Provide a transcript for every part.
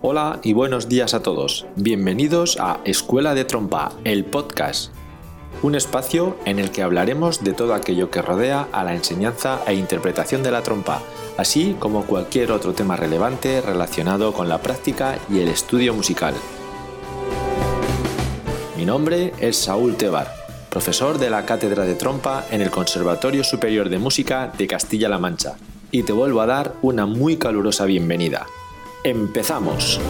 Hola y buenos días a todos. Bienvenidos a Escuela de Trompa, el podcast. Un espacio en el que hablaremos de todo aquello que rodea a la enseñanza e interpretación de la trompa, así como cualquier otro tema relevante relacionado con la práctica y el estudio musical. Mi nombre es Saúl Tebar, profesor de la Cátedra de Trompa en el Conservatorio Superior de Música de Castilla-La Mancha, y te vuelvo a dar una muy calurosa bienvenida. ¡Empezamos!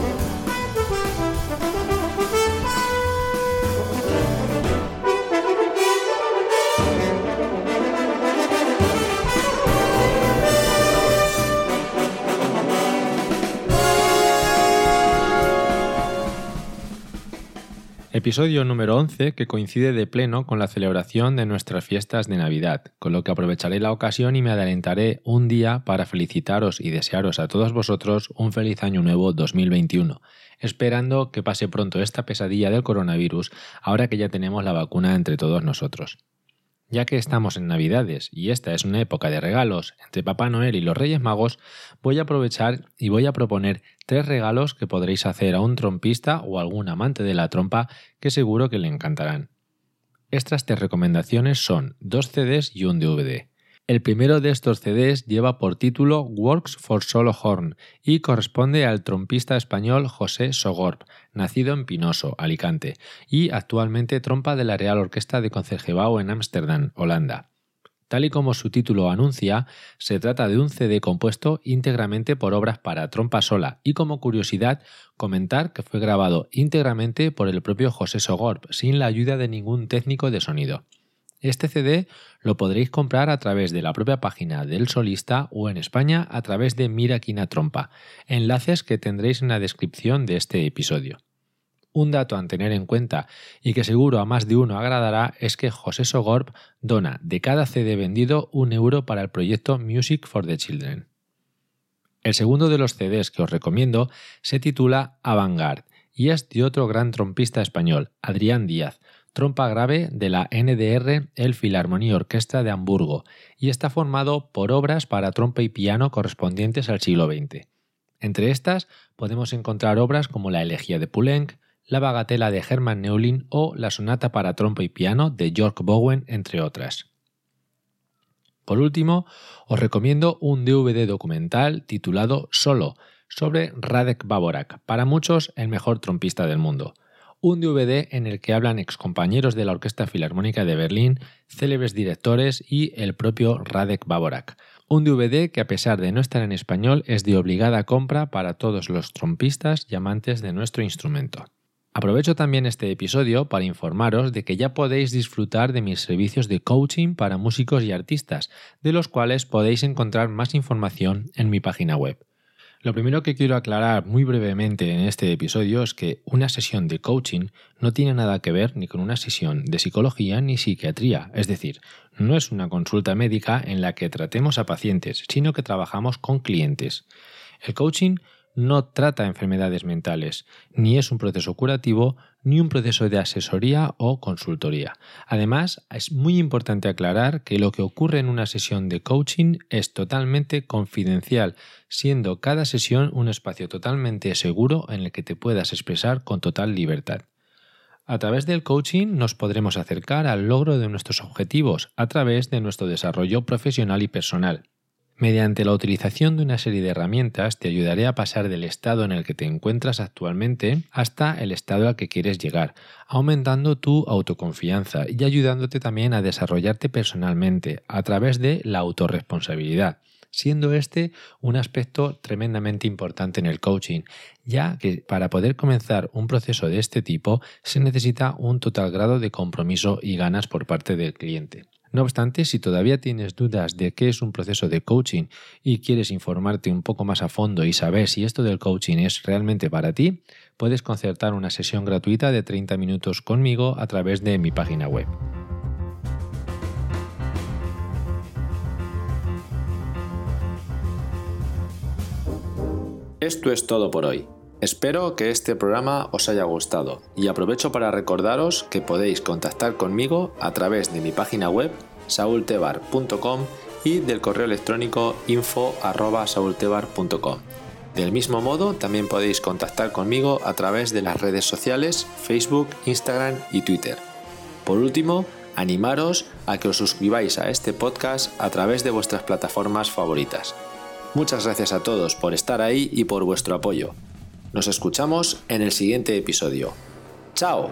Episodio número 11 que coincide de pleno con la celebración de nuestras fiestas de Navidad, con lo que aprovecharé la ocasión y me adelantaré un día para felicitaros y desearos a todos vosotros un feliz año nuevo 2021, esperando que pase pronto esta pesadilla del coronavirus ahora que ya tenemos la vacuna entre todos nosotros. Ya que estamos en Navidades y esta es una época de regalos entre Papá Noel y los Reyes Magos, voy a aprovechar y voy a proponer tres regalos que podréis hacer a un trompista o algún amante de la trompa que seguro que le encantarán. Estas tres recomendaciones son dos CDs y un DVD. El primero de estos CDs lleva por título Works for Solo Horn y corresponde al trompista español José Sogorb, nacido en Pinoso, Alicante, y actualmente trompa de la Real Orquesta de Concertgebouw en Ámsterdam, Holanda. Tal y como su título anuncia, se trata de un CD compuesto íntegramente por obras para trompa sola y como curiosidad comentar que fue grabado íntegramente por el propio José Sogorb sin la ayuda de ningún técnico de sonido. Este CD lo podréis comprar a través de la propia página del solista o en España a través de Miraquina Trompa, enlaces que tendréis en la descripción de este episodio. Un dato a tener en cuenta y que seguro a más de uno agradará es que José Sogorb dona de cada CD vendido un euro para el proyecto Music for the Children. El segundo de los CDs que os recomiendo se titula Avantgarde y es de otro gran trompista español, Adrián Díaz, trompa grave de la NDR El Philharmonie Orquesta de Hamburgo y está formado por obras para trompa y piano correspondientes al siglo XX. Entre estas podemos encontrar obras como la Elegía de Poulenc, la Bagatela de Hermann Neulin o la Sonata para trompa y piano de York Bowen, entre otras. Por último, os recomiendo un DVD documental titulado Solo, sobre Radek Baborak, para muchos el mejor trompista del mundo un DVD en el que hablan excompañeros de la Orquesta Filarmónica de Berlín, célebres directores y el propio Radek Baborak. Un DVD que a pesar de no estar en español es de obligada compra para todos los trompistas y amantes de nuestro instrumento. Aprovecho también este episodio para informaros de que ya podéis disfrutar de mis servicios de coaching para músicos y artistas, de los cuales podéis encontrar más información en mi página web. Lo primero que quiero aclarar muy brevemente en este episodio es que una sesión de coaching no tiene nada que ver ni con una sesión de psicología ni psiquiatría, es decir, no es una consulta médica en la que tratemos a pacientes, sino que trabajamos con clientes. El coaching no trata enfermedades mentales, ni es un proceso curativo, ni un proceso de asesoría o consultoría. Además, es muy importante aclarar que lo que ocurre en una sesión de coaching es totalmente confidencial, siendo cada sesión un espacio totalmente seguro en el que te puedas expresar con total libertad. A través del coaching nos podremos acercar al logro de nuestros objetivos a través de nuestro desarrollo profesional y personal. Mediante la utilización de una serie de herramientas te ayudaré a pasar del estado en el que te encuentras actualmente hasta el estado al que quieres llegar, aumentando tu autoconfianza y ayudándote también a desarrollarte personalmente a través de la autorresponsabilidad siendo este un aspecto tremendamente importante en el coaching, ya que para poder comenzar un proceso de este tipo se necesita un total grado de compromiso y ganas por parte del cliente. No obstante, si todavía tienes dudas de qué es un proceso de coaching y quieres informarte un poco más a fondo y saber si esto del coaching es realmente para ti, puedes concertar una sesión gratuita de 30 minutos conmigo a través de mi página web. Esto es todo por hoy. Espero que este programa os haya gustado y aprovecho para recordaros que podéis contactar conmigo a través de mi página web saultebar.com y del correo electrónico info@saultebar.com. Del mismo modo, también podéis contactar conmigo a través de las redes sociales Facebook, Instagram y Twitter. Por último, animaros a que os suscribáis a este podcast a través de vuestras plataformas favoritas. Muchas gracias a todos por estar ahí y por vuestro apoyo. Nos escuchamos en el siguiente episodio. ¡Chao!